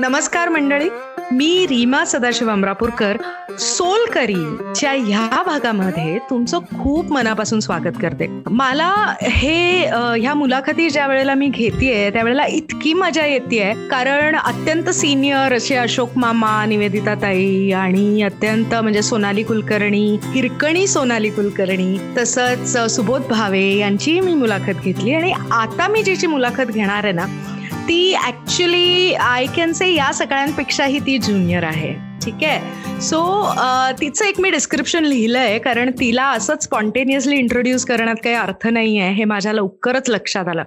नमस्कार मंडळी. मी रीमा सदाशिव अमरापूरकर सोलकरीच्या ह्या भागामध्ये तुमचं खूप मनापासून स्वागत करते. मला हे ह्या मुलाखती ज्या वेळेला मी घेतेय त्यावेळेला इतकी मजा येते कारण अत्यंत सिनियर असे अशोक मामा निवेदिता ताई आणि अत्यंत म्हणजे सोनाली कुलकर्णी हिरकणी सोनाली कुलकर्णी तसंच सुबोध भावे यांची मी मुलाखत घेतली. आणि आता मी ज्याची मुलाखत घेणार आहे ना ती ऍक्च्युली आय कॅन से या सगळ्यांपेक्षाही ती ज्युनियर आहे. ठीक आहे? सो तिचं एक मी डिस्क्रिप्शन लिहिलंय कारण तिला असंच स्पॉन्टेनियसली इंट्रोड्यूस करण्यात काही अर्थ नाही आहे हे माझ्या लवकरच लक्षात आलं.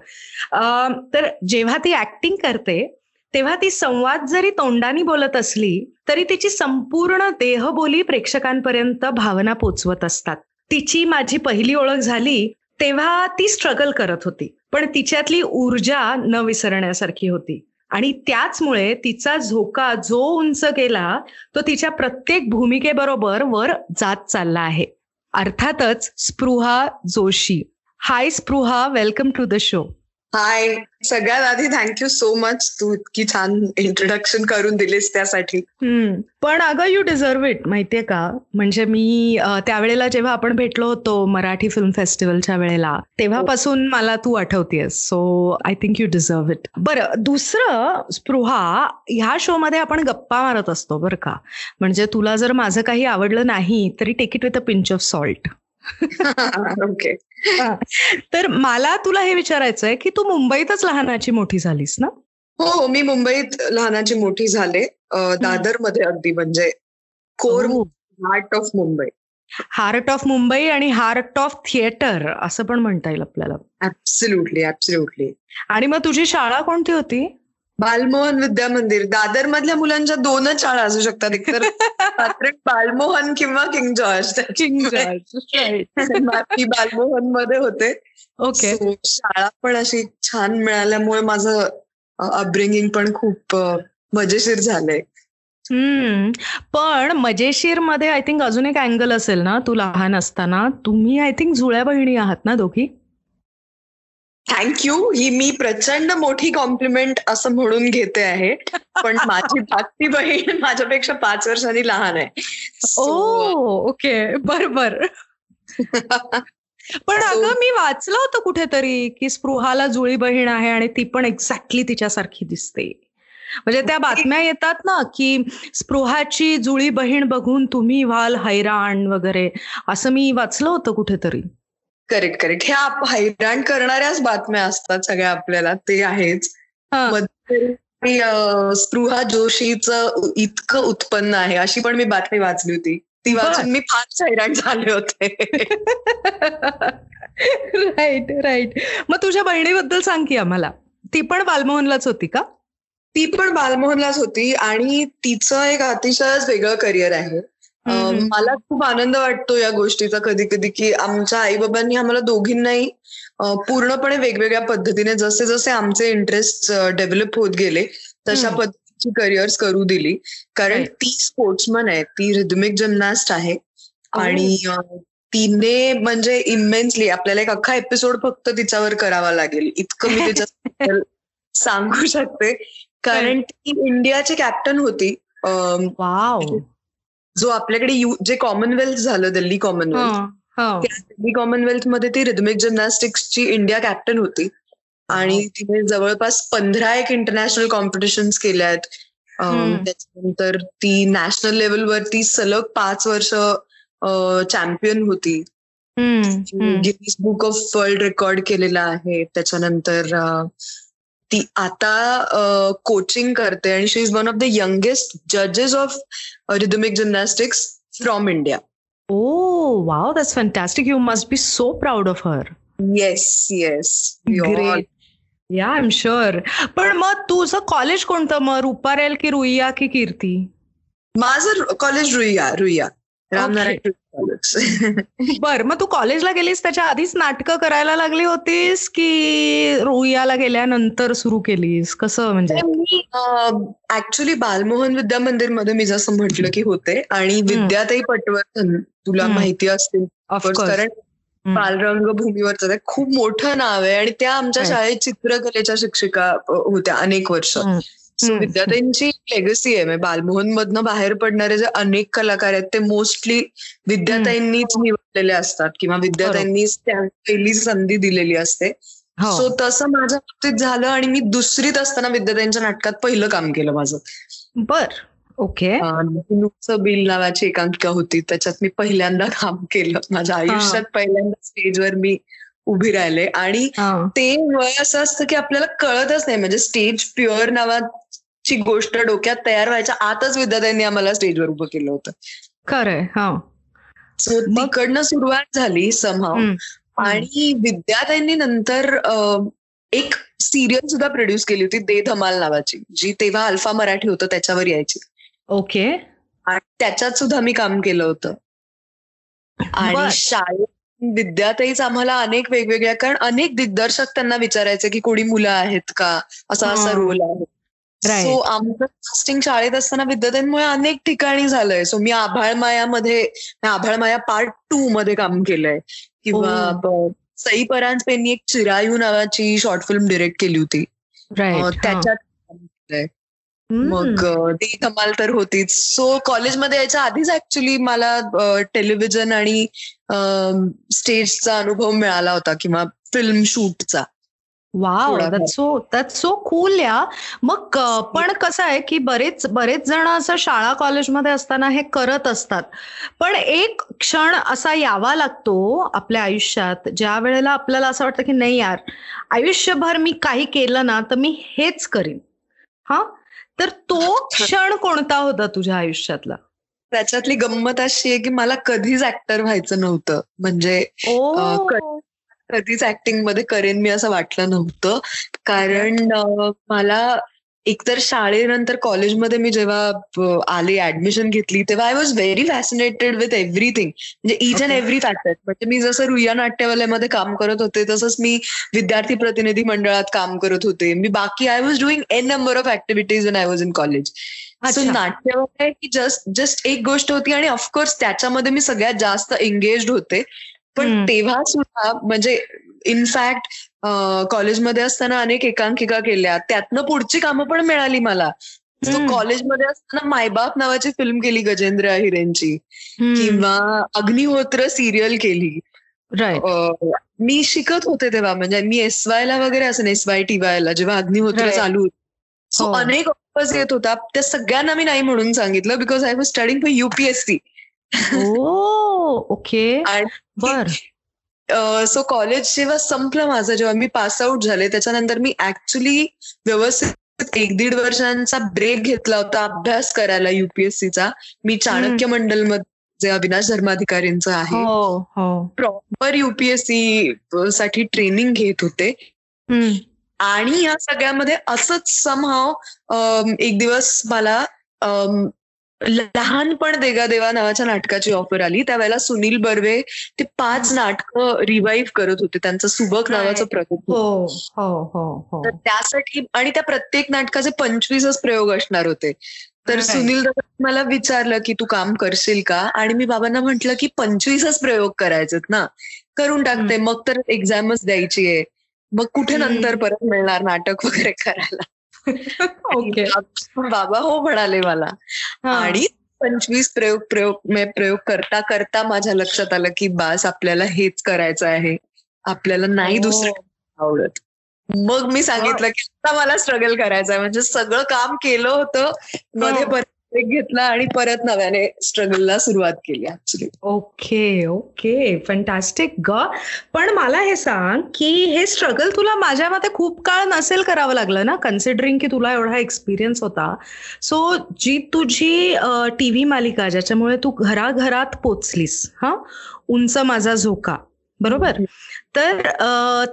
तर जेव्हा ती ऍक्टिंग करते तेव्हा ती संवाद जरी तोंडानी बोलत असली तरी तिची संपूर्ण देहबोली प्रेक्षकांपर्यंत भावना पोचवत असतात. तिची माझी पहिली ओळख झाली तेव्हा ती स्ट्रगल करत होती. पण तिच्यातली ऊर्जा न विसरण्यासारखी होती. आणि त्याचमुळे तिचा झोका जो उंच गेला तो तिच्या प्रत्येक भूमिकेबरोबर वर जात चालला आहे. अर्थातच Spruha Joshi. Hi Spruha welcome to the show. Hi सगळ्यात आधी थँक्यू सो मच तू इतकी छान इंट्रोडक्शन करून दिलीस त्यासाठी. पण अगं यू डिझर्व इट माहितीये का? म्हणजे मी त्यावेळेला जेव्हा आपण भेटलो होतो मराठी फिल्म फेस्टिवलच्या वेळेला तेव्हापासून मला तू आठवतेस so I think you deserve it बरं दुसरं स्पृहा ह्या शो मध्ये आपण गप्पा मारत असतो बरं का? म्हणजे तुला जर माझं काही आवडलं नाही तरी take it with a pinch of salt okay तर मला तुला हे विचारायचंय की तू मुंबईतच लहानाची मोठी झालीस ना? हो हो मी मुंबईत लहानाची मोठी झाले. दादरमध्ये अगदी म्हणजे core heart of Mumbai. Heart of Mumbai आणि हार्ट ऑफ थिएटर असं पण म्हणता येईल आपल्याला. ऍब्सल्युटली ऍब्सल्युटली आणि मग तुझी शाळा कोणती होती? बालमोहन विद्या मंदिर दादर मधल्या मुलांच्या दोनच शाळा असू शकतात. एकतर बालमोहन किंवा किंग जॉर्ज किंग जॉर्ज मी बालमोहनमध्ये होते ओके शाळा पण अशी छान मिळाल्यामुळे माझं अपब्रिंगिंग पण खूप मजेशीर झालंय. हम्म. पण मजेशीरमध्ये आय थिंक अजून एक अँगल असेल ना तू लहान असताना. तुम्ही आय थिंक जुळ्या बहिणी आहात ना दोघी? थँक्यू ही मी प्रचंड मोठी कॉम्प्लिमेंट असं म्हणून घेते आहे. पण माझी धाकटी बहीण माझ्यापेक्षा पाच वर्षांनी लहान आहे. ओ ओके बर बर पण अगं मी वाचलं होतं कुठेतरी की स्पृहाला जुळी बहीण आहे आणि ती पण एक्झॅक्टली तिच्यासारखी दिसते. म्हणजे त्या बातम्या येतात ना की स्पृहाची जुळी बहीण बघून तुम्ही व्हाल हैराण वगैरे. असं मी वाचलं होतं कुठेतरी. करेक्ट करेक्ट ह्या हैराण करणाऱ्याच बातम्या असतात सगळ्या आपल्याला. ते आहेच. स्पृहा जोशीचं इतकं उत्पन्न आहे. अशी पण मी बातमी वाचली होती. ती वाचून मी फार हैराण झाले होते. राईट राईट मग तुझ्या बहिणीबद्दल सांग की आम्हाला. ती पण बालमोहनलाच होती का? ती पण बालमोहनलाच होती आणि तिचं एक अतिशयच वेगळं करिअर आहे. मला खूप आनंद वाटतो या गोष्टीचा कधी कधी की आमच्या आई बाबांनी आम्हाला दोघींनाही पूर्णपणे वेगवेगळ्या पद्धतीने जसे जसे आमचे इंटरेस्ट डेव्हलप होत गेले तशा पद्धतीची करिअर्स करू दिली. कारण ती स्पोर्ट्समन आहे ती रिदमिक जिमनास्ट आहे आणि तिने म्हणजे इमेन्सली आपल्याला एक अख्खा एपिसोड फक्त तिच्यावर करावा लागेल. इतकं मी तिच्या सांगू शकते. कारण ती इंडियाची कॅप्टन होती. वाव जो आपल्याकडे जे कॉमनवेल्थ झालं दिल्ली कॉमनवेल्थ त्या दिल्ली कॉमनवेल्थमध्ये ती रिदमिक जिमनॅस्टिक्सची इंडिया कॅप्टन होती. आणि तिने जवळपास पंधरा एक इंटरनॅशनल कॉम्पिटिशन्स केल्या आहेत. त्याच्यानंतर ती नॅशनल लेवलवरती सलग पाच वर्ष चॅम्पियन होती. Guinness book of world record केलेला आहे. त्याच्यानंतर ती आता कोचिंग करते आणि she is one of the youngest जजेस of rhythmic gymnastics from India oh wow that's fantastic you must be so proud of her yes yes yeah I am sure पण मग तुझं कॉलेज कोणतं? मग रुपारेल की रुईया की कीर्ती? माझं कॉलेज रुईया रुईया. रामनारायण कॉलेज बर मग तू कॉलेजला गेलीस त्याच्या आधीच नाटकं करायला लागली होतीस की रुईयाला गेल्यानंतर सुरू केलीस? कसं म्हणजे? मी ऍक्च्युली बालमोहन विद्या मंदिरमध्ये मी जसं म्हटलं की होते आणि विद्याताई पटवर्धन तुला. माहिती असतील कारण बालरंगभूमीवरचं खूप मोठं नाव आहे आणि त्या आमच्या. शाळेत चित्रकलेच्या शिक्षिका होत्या अनेक वर्ष. सो. विद्याताईंची लेगसी आहे. म्हणजे बालमोहन मधनं बाहेर पडणारे जे अनेक कलाकार आहेत ते मोस्टली विद्याताईंनीच निवडलेले असतात किंवा त्या पहिली संधी दिलेली असते. हो. सो तसं माझ्या बाबतीत झालं आणि मी दुसरीत असताना विद्याताईंच्या नाटकात पहिलं काम केलं माझं. बर. ओके. नुकचं बिल नावाची एकांकिका होती. त्याच्यात मी पहिल्यांदा काम केलं. माझ्या आयुष्यात पहिल्यांदा स्टेजवर मी उभी राहिले. आणि हा. ते वय असं असतं की आपल्याला कळतच नाही. म्हणजे स्टेज प्युअर नावाची गोष्ट डोक्यात तयार व्हायच्या आतच विद्यार्थ्यांनी आम्हाला स्टेजवर उभं केलं होतं खरंय हा सो? तिकडनं सुरुवात झाली समहाव. आणि विद्याताईंनी नंतर एक सिरियल सुद्धा प्रोड्यूस केली होती दे धमाल नावाची जी तेव्हा अल्फा मराठी होतं त्याच्यावर यायची ओके आणि त्याच्यात सुद्धा मी काम केलं होतं. आणि शाळेत विद्याताईच आम्हाला अनेक वेगवेगळ्या कारण अनेक दिग्दर्शक त्यांना विचारायचे की कोणी मुलं आहेत का असा असा. रोल आहे. सो आमचं कास्टिंग शाळेत असताना विद्याताईंमुळे अनेक ठिकाणी झालंय. सो मी आभाळ मायामध्ये आभाळ माया पार्ट टू मध्ये काम केलंय. किंवा. ब- सई परांजपेंनी एक चिरायू नावाची शॉर्ट फिल्म डिरेक्ट केली होती. त्याच्यात मग ती धमाल तर होतीच. सो कॉलेजमध्ये यायच्या आधीच ऍक्च्युली मला टेलिव्हिजन आणि स्टेजचा अनुभव मिळाला होता किंवा फिल्म शूटचा वाव थोडाफार. That so that so cool yeah मग पण कसं आहे की बरेच बरेच जण असं शाळा कॉलेजमध्ये असताना हे करत असतात. पण एक क्षण असा यावा लागतो आपल्या आयुष्यात ज्या वेळेला आपल्याला असं वाटतं की नाही यार आयुष्यभर मी काही केलं ना तर मी हेच करीन. हा? तर तो क्षण कोणता होता तुझ्या आयुष्यातला? त्याच्यातली गंमत अशी आहे की मला कधीच ऍक्टर व्हायचं नव्हतं. म्हणजे कधीच ऍक्टिंगमध्ये करेन मी असं वाटलं नव्हतं. कारण मला एकतर शाळेनंतर कॉलेजमध्ये मी जेव्हा आले ऍडमिशन घेतली तेव्हा I was very fascinated with everything म्हणजे इच अँड. एव्हरी फॅक्टर म्हणजे मी जसं रुईया नाट्यवाल्यामध्ये काम करत होते तसंच मी विद्यार्थी प्रतिनिधी मंडळात काम करत होते. मी बाकी I was doing an number of activities in I was in college so. नाट्यवाल्या ही जस्ट जस्ट एक गोष्ट होती आणि ऑफकोर्स त्याच्यामध्ये मी सगळ्यात जास्त एंगेज होते. पण. तेव्हा सुद्धा म्हणजे इनफॅक्ट कॉलेजमध्ये असताना अनेक एकांकिका केल्या त्यातनं पुढची कामं पण मिळाली मला. कॉलेजमध्ये असताना मायबाप नावाची फिल्म केली गजेंद्र अहिरेंची हम्म. किंवा अग्निहोत्र सिरियल केली मी शिकत होते तेव्हा म्हणजे मी एस वाय ला वगैरे असं एस वाय टी वाय ला जेव्हा अग्निहोत्र. चालू होतं सो हो. अनेक ऑफर्स येत होता त्या सगळ्यांना मी नाही म्हणून सांगितलं because I was studying for UPSC oh okay. बर. सो कॉलेज जेव्हा संपलं माझं जेव्हा मी पास आउट झाले त्याच्यानंतर मी ऍक्च्युली व्यवस्थित एक दीड वर्षांचा ब्रेक घेतला होता अभ्यास करायला युपीएससीचा मी चाणक्य मंडलमध्ये जे अविनाश धर्माधिकारींचं आहे. हो हो. प्रॉपर युपीएससी साठी ट्रेनिंग घेत होते. आणि या सगळ्यामध्ये असंच समहाव एक दिवस मला लहानपण देगा देवा नावाच्या नाटकाची ऑफर आली. त्यावेळेला सुनील बर्वे ते पाच नाटकं रिवाईव्ह करत होते. त्यांचं सुबक नावाचं. प्रकल्प हो हो हो हो. तर त्यासाठी आणि त्या प्रत्येक नाटकाचे पंचवीसच प्रयोग असणार होते. तर. सुनील दादा मला विचारलं की तू काम करशील का? आणि मी बाबांना म्हंटल की पंचवीसच प्रयोग करायचेत ना. करून टाकते. मग तर एक्झामच द्यायची आहे. मग कुठे. नंतर परत मिळणार नाटक वगैरे करायला? ओके बाबा हो म्हणाले मला. आणि पंचवीस प्रयोग प्रयोग प्रयोग करता करता माझ्या लक्षात आलं की बास आपल्याला हेच करायचं आहे. आपल्याला नाही हो. दुसरं आवडत. मग मी सांगितलं की आता मला स्ट्रगल करायचं आहे म्हणजे सगळं काम केलं होतं. मध्ये break घेतला आणि परत नव्याने स्ट्रगलला सुरुवात केली ऍक्च्युली ओके ओके. फंटास्टिक ग. पण मला हे सांग की हे स्ट्रगल तुला माझ्या मते खूप काळ नसेल करावं लागलं ना? कन्सिडरिंग की तुला एवढा एक्सपिरियन्स होता. सो जी तुझी टीव्ही मालिका ज्याच्यामुळे तू घराघरात पोचलीस हा? उंच माझा झोका बरोबर? तर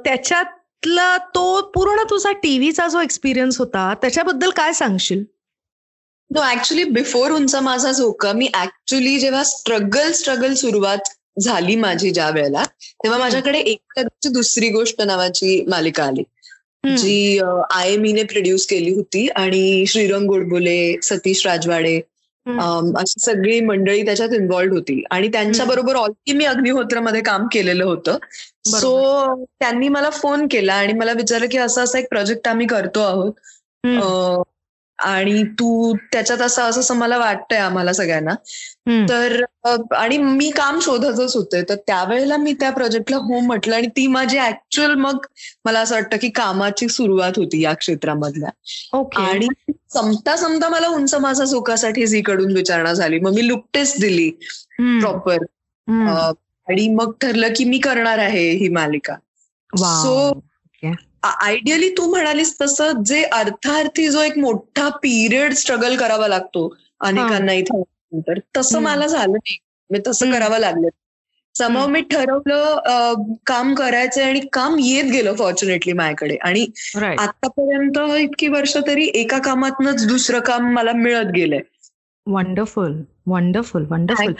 त्याच्यातला तो पूर्ण तुझा टीव्हीचा जो एक्सपिरियन्स होता त्याच्याबद्दल काय सांगशील? नो ऍक्च्युली बिफोर उंचा माझा झोका मी ऍक्च्युली जेव्हा स्ट्रगल स्ट्रगल सुरुवात झाली माझी ज्या वेळेला तेव्हा माझ्याकडे एक दुसरी गोष्ट नावाची मालिका आली. जी आय एम ईने प्रोड्यूस केली होती आणि श्रीरंग गोडबोले सतीश राजवाडे अशी सगळी मंडळी त्याच्यात इन्व्हॉल्ड होती. आणि त्यांच्याबरोबर ऑलरेडी मी अग्निहोत्रमध्ये काम केलेलं होतं. सो त्यांनी मला फोन केला आणि मला विचारलं की असं असं एक प्रोजेक्ट आम्ही करतो आहोत. आणि तू त्याच्यात असं असं मला वाटतंय आम्हाला सगळ्यांना. तर आणि मी काम शोधतच होते. तर त्यावेळेला मी त्या प्रोजेक्टला हो म्हटलं आणि ती माझी ऍक्च्युअल मग मला असं वाटतं की कामाची सुरुवात होती या क्षेत्रामधल्या. आणि संपता संपता मला उंच माझा सुखासाठी झीकडून विचारणा झाली. मग मी लुकटेच दिली प्रॉपर आणि मग ठरलं की मी करणार आहे ही मालिका. सो आयडियली तू म्हणालीस तसं जे अर्थार्थी जो एक मोठा पिरियड स्ट्रगल करावा लागतो अनेकांना इथे तर तसं मला झालं नाही. मी तसं करावं लागलं समव मी ठरवलं काम करायचं आणि काम येत गेलं फॉर्च्युनेटली माझ्याकडे. आणि आतापर्यंत इतकी वर्ष तरी एका कामातनच दुसरं काम मला मिळत गेलंय. वंडरफुल वंडरफुल वंडरफुल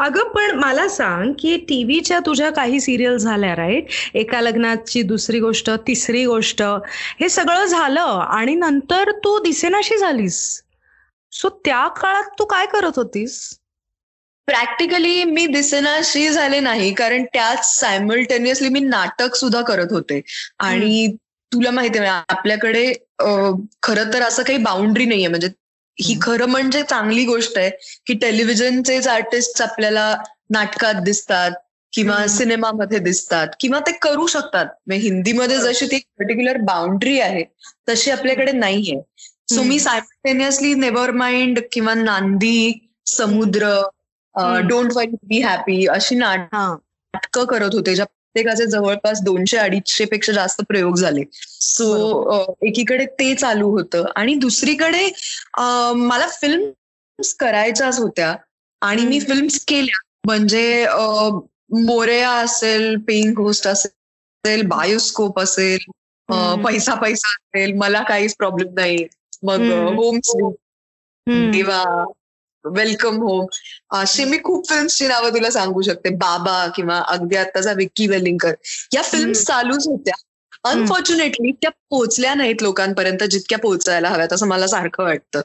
अगं पण मला सांग की टीव्हीच्या तुझ्या काही सिरियल झाल्या राईट एका लग्नाची दुसरी गोष्ट तिसरी गोष्ट हे सगळं झालं आणि नंतर तू दिसेनाशी झालीस. सो त्या काळात तू काय करत होतीस? प्रॅक्टिकली मी दिसेनाशी झाले नाही कारण त्याच सायमल्टेनियसली मी नाटक सुद्धा करत होते. आणि तुला माहिती आहे आपल्याकडे खरं तर असं काही बाउंड्री नाहीये. म्हणजे ही खरं म्हणजे चांगली गोष्ट आहे की टेलिव्हिजनचेच आर्टिस्ट आपल्याला नाटकात दिसतात किंवा सिनेमामध्ये दिसतात किंवा ते करू शकतात. म्हणजे हिंदीमध्ये जशी ती पर्टिक्युलर बाउंड्री आहे तशी आपल्याकडे नाहीये. सो मी सायमल्टेनियसली नेव्हर माइंड किंवा नांदी समुद्र डोंट वाईट बी हॅपी अशी नाटकं करत होते ज्या प्रत्येकाचे जवळपास दोनशे अडीचशे पेक्षा जास्त प्रयोग झाले. सो एकीकडे ते चालू होतं आणि दुसरीकडे मला फिल्म करायच्याच होत्या आणि मी फिल्म्स केल्या. म्हणजे मोरेया असेल पेइंग होस्ट असेल बायोस्कोप असेल पैसा पैसा असेल मला काहीच प्रॉब्लेम नाही. मग होम किंवा वेलकम होम अशी मी खूप फिल्म्सची नावं तुला सांगू शकते. बाबा किंवा अगदी आत्ताचा विक्की वेलिंगकर. या फिल्म्स चालूच होत्या. अनफॉर्च्युनेटली त्या पोचल्या नाहीत लोकांपर्यंत जितक्या पोहोचायला हव्यात असं मला सारखं वाटतं.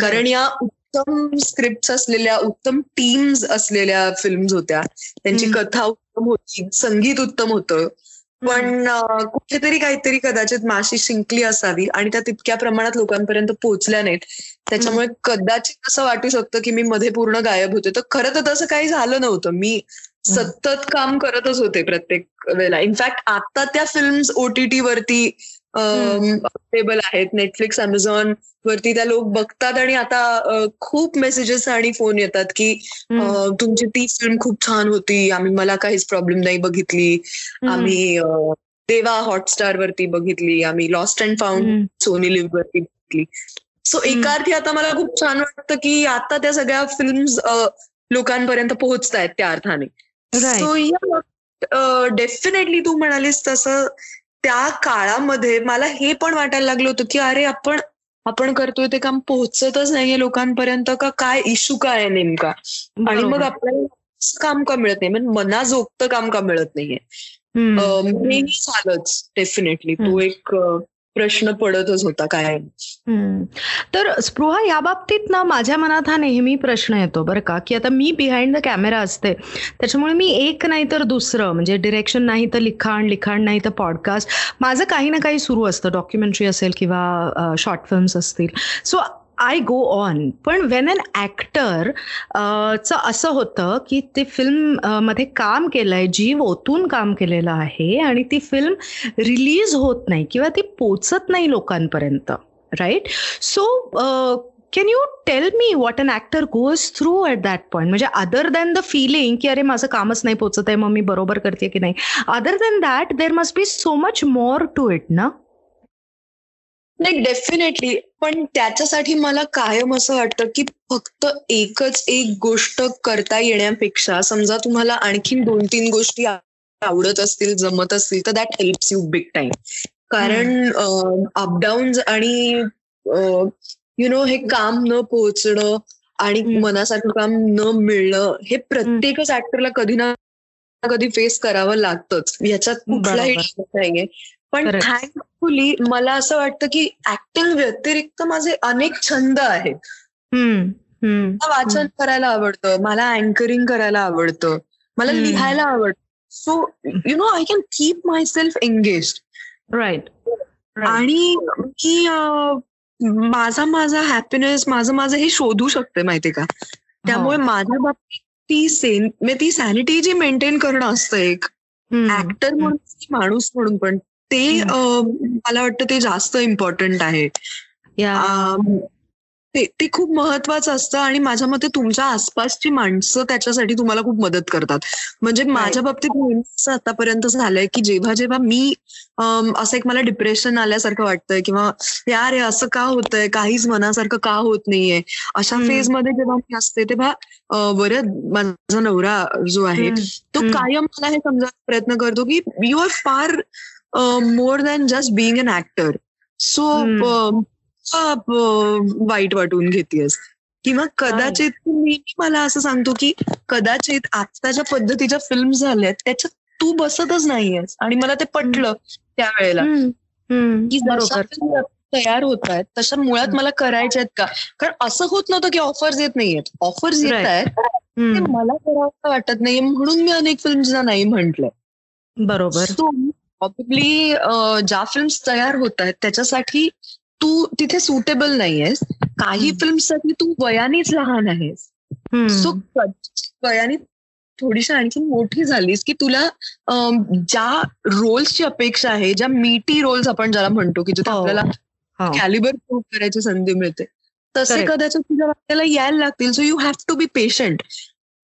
कारण या उत्तम स्क्रिप्ट असलेल्या उत्तम टीम्स असलेल्या फिल्म्स होत्या. त्यांची कथा उत्तम होती संगीत उत्तम होतं. पण कुठेतरी काहीतरी कदाचित माशी शिंकली असावी आणि त्या तितक्या प्रमाणात लोकांपर्यंत पोहोचल्या नाहीत. त्याच्यामुळे कदाचित असं वाटू शकतं की मी मध्ये पूर्ण गायब होते. तर खरं तर तसं काही झालं नव्हतं. मी सतत काम करतच होते प्रत्येक वेळेला. इनफॅक्ट आता त्या फिल्म्स ओटीटी वरती अवेलेबल आहेत. नेटफ्लिक्स अमेझॉन वरती त्या लोक बघतात आणि आता खूप मेसेजेस आणि फोन येतात की तुमची ती फिल्म खूप छान होती. आम्ही मला काहीच प्रॉब्लेम नाही बघितली. आम्ही देवा हॉटस्टार वरती बघितली. आम्ही Lost and Found Sony Liv वरती बघितली. सो एका अर्थी आता मला खूप छान वाटतं की आता त्या सगळ्या फिल्म्स लोकांपर्यंत पोहोचत आहेत त्या अर्थाने. सो या डेफिनेटली तू म्हणालीस तसं त्या काळामध्ये मला हे पण वाटायला लागलं होतं की अरे आपण आपण करतोय ते काम पोहोचतच नाहीये लोकांपर्यंत का? काय इश्यू काय आहे नेमका? आणि मग आपल्याला काम का मिळत नाही? म्हणजे मनाजोगतं काम का मिळत नाहीये? झालंच डेफिनेटली तो एक प्रश्न पडतच होता काय? तर स्पृहा या बाबतीत ना माझ्या मनात हा नेहमी प्रश्न येतो बरं का की आता मी बिहाइंड द कॅमेरा असते त्याच्यामुळे मी एक नाही तर दुसरं म्हणजे डिरेक्शन नाही तर लिखाण लिखाण नाही तर पॉडकास्ट माझं काही ना काही सुरू असतं डॉक्युमेंटरी असेल किंवा शॉर्ट फिल्म्स असतील. सो आय गो ऑन पण वेन अन ॲक्टर चं असं होतं की ते फिल्ममध्ये काम केलंय जीव ओतून काम केलेलं आहे आणि ती फिल्म रिलीज होत नाही किंवा ती पोचत नाही लोकांपर्यंत right so can you tell me what an actor goes through at that point म्हणजे अदर दॅन द फिलिंग की अरे माझं कामच नाही पोचत आहे मग मी बरोबर करते की नाही? Other than that there must be so much more to it ना? नाही डेफिनेटली पण त्याच्यासाठी मला कायम असं वाटतं की फक्त एकच एक गोष्ट करता येण्यापेक्षा समजा तुम्हाला आणखीन दोन तीन गोष्टी आवडत असतील जमत असतील तर that helps you big time कारण अपडाऊन आणि यु नो हे काम न पोहोचणं आणि. मनासारखं काम न मिळणं हे प्रत्येकच ऍक्टरला कधी ना कधी फेस करावं लागतंच. याच्यात कुठलाही नाहीये. पण. थँकफुली मला असं वाटतं की ऍक्टिंग व्यतिरिक्त माझे अनेक छंद आहेत. मला वाचन करायला आवडतं मला अँकरिंग करायला आवडतं मला. लिहायला आवडतं so you know I can keep myself engage right. आणि मी अं, माझा माझा हॅपीनेस माझं माझं हे शोधू शकते माहितीये का त्यामुळे हो. माझ्या बाबतीत ती सेन म्हणजे ती सॅनिटी जी मेंटेन करणं असतं एक ऍक्टर म्हणून माणूस म्हणून पण ते मला वाटतं ते जास्त इम्पॉर्टंट आहे. या. ते ते खूप महत्वाचं असतं आणि माझ्या मते तुमच्या आसपासची माणसं त्याच्यासाठी तुम्हाला खूप मदत करतात. म्हणजे माझ्या बाबतीत आतापर्यंत झालंय की जेव्हा जेव्हा मी असं एक मला डिप्रेशन आल्यासारखं वाटतंय किंवा यार हे असं का होतंय? काहीच मनासारखं का होत नाहीये? अशा हम्म. फेजमध्ये जेव्हा मी असते तेव्हा बरं माझा नवरा जो आहे तो. कायम मला हे समजायचा प्रयत्न करतो की you are far more than just being an actor so. वाईट वाटून घेतेस. किंवा कदाचित मी मला असं सांगतो की कदाचित आत्ताच्या पद्धतीच्या फिल्म झाल्यात त्याच्यात तू बसतच नाहीयेस. आणि मला ते पटलं त्यावेळेला. की तयार होत आहेत तशा मुळात मला करायच्या आहेत का? कारण असं होत नव्हतं की ऑफर्स येत नाहीयेत. ऑफर्स येत. आहेत. ते मला करावं वाटत नाहीये म्हणून मी अनेक फिल्मना नाही म्हंटलंय. बरोबर. प्रॉब्ली ज्या फिल्म्स तयार होत आहेत त्याच्यासाठी तू तिथे सुटेबल नाहीयेस काही. फिल्मसाठी तू वयानेच लहान आहेस सो वयाने थोडीशी आणखी मोठी झालीस की तुला ज्या रोल्सची अपेक्षा आहे ज्या मीटी रोल्स आपण ज्याला म्हणतो की जिथे हो. आपल्याला हो. कॅलिबर प्रूव्ह करायची संधी मिळते तसे. कदाचित तुझ्या वाट्याला यायला लागतील so you have to be patient.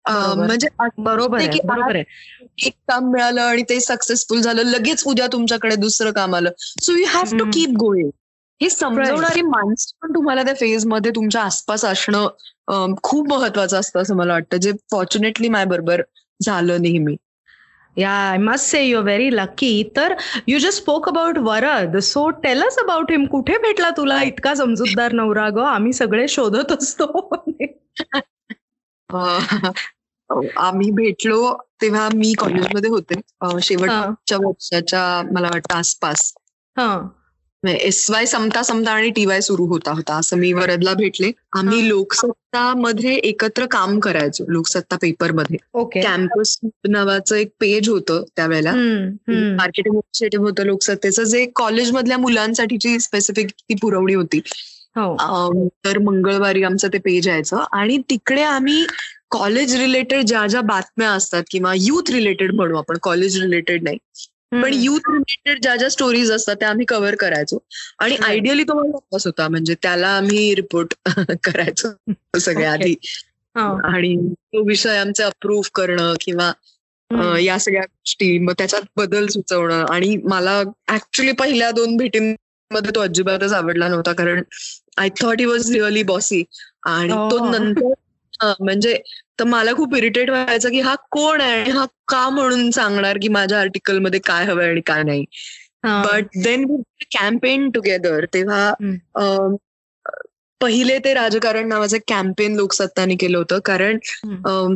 म्हणजे असं बरोबर नाही आहे की बरोबर आहे एक काम मिळालं आणि ते सक्सेसफुल झालं लगेच उद्या तुमच्याकडे दुसरं काम आलं. So you have to. Keep going हे समजवणारी माणसं पण तुम्हाला त्या फेजमध्ये तुमच्या आसपास असणं खूप महत्वाचं असतं असं मला वाटतं. जे फॉर्च्युनेटली माझ्या बरोबर झालं नेहमी. Yeah I must say you very lucky तर you just spoke about Varad. So tell us about him कुठे भेटला तुला इतका समजूतदार नवरा ग? आम्ही सगळे शोधत असतो. आम्ही भेटलो तेव्हा मी कॉलेजमध्ये होते शेवटच्या वर्षाच्या मला वाटतं आसपास. हा. एस वाय समता समता आणि टी वाय सुरू होता होता असं मी वरदला भेटले. आम्ही. लोकसत्ता मध्ये एकत्र काम करायचो लोकसत्ता पेपरमध्ये कॅम्पस नावाचं एक पेज होतं त्यावेळेला. मार्केटिंग इनिशिएटिव्ह होतं लोकसत्तेचं जे कॉलेजमधल्या मुलांसाठीची स्पेसिफिक ती पुरवणी होती. तर मंगळवारी आमचं ते पेज यायचं. आणि तिकडे आम्ही कॉलेज रिलेटेड ज्या ज्या बातम्या असतात किंवा युथ रिलेटेड म्हणू आपण कॉलेज रिलेटेड नाही. पण युथ रिलेटेड ज्या ज्या स्टोरीज असतात त्या आम्ही कव्हर करायचो. आणि. आयडियली तो मला होता म्हणजे त्याला आम्ही रिपोर्ट करायचो सगळ्या. आधी. हो. आणि तो विषय आमचे अप्रूव्ह करणं किंवा या सगळ्या गोष्टी मग त्याच्यात बदल सुचवणं. आणि मला ऍक्च्युली पहिल्या दोन भेटींमध्ये तो अजिबातच आवडला नव्हता कारण I thought he was really bossy आणि तो Oh. नंतर म्हणजे तर मला खूप इरिटेट व्हायचं की हा कोण आहे आणि हा का म्हणून सांगणार की माझ्या आर्टिकलमध्ये काय हवंय आणि काय नाही. बट देन कॅम्पेन टुगेदर तेव्हा पहिले ते राजकारण नावाचं कॅम्पेन लोकसत्ताने केलं होतं कारण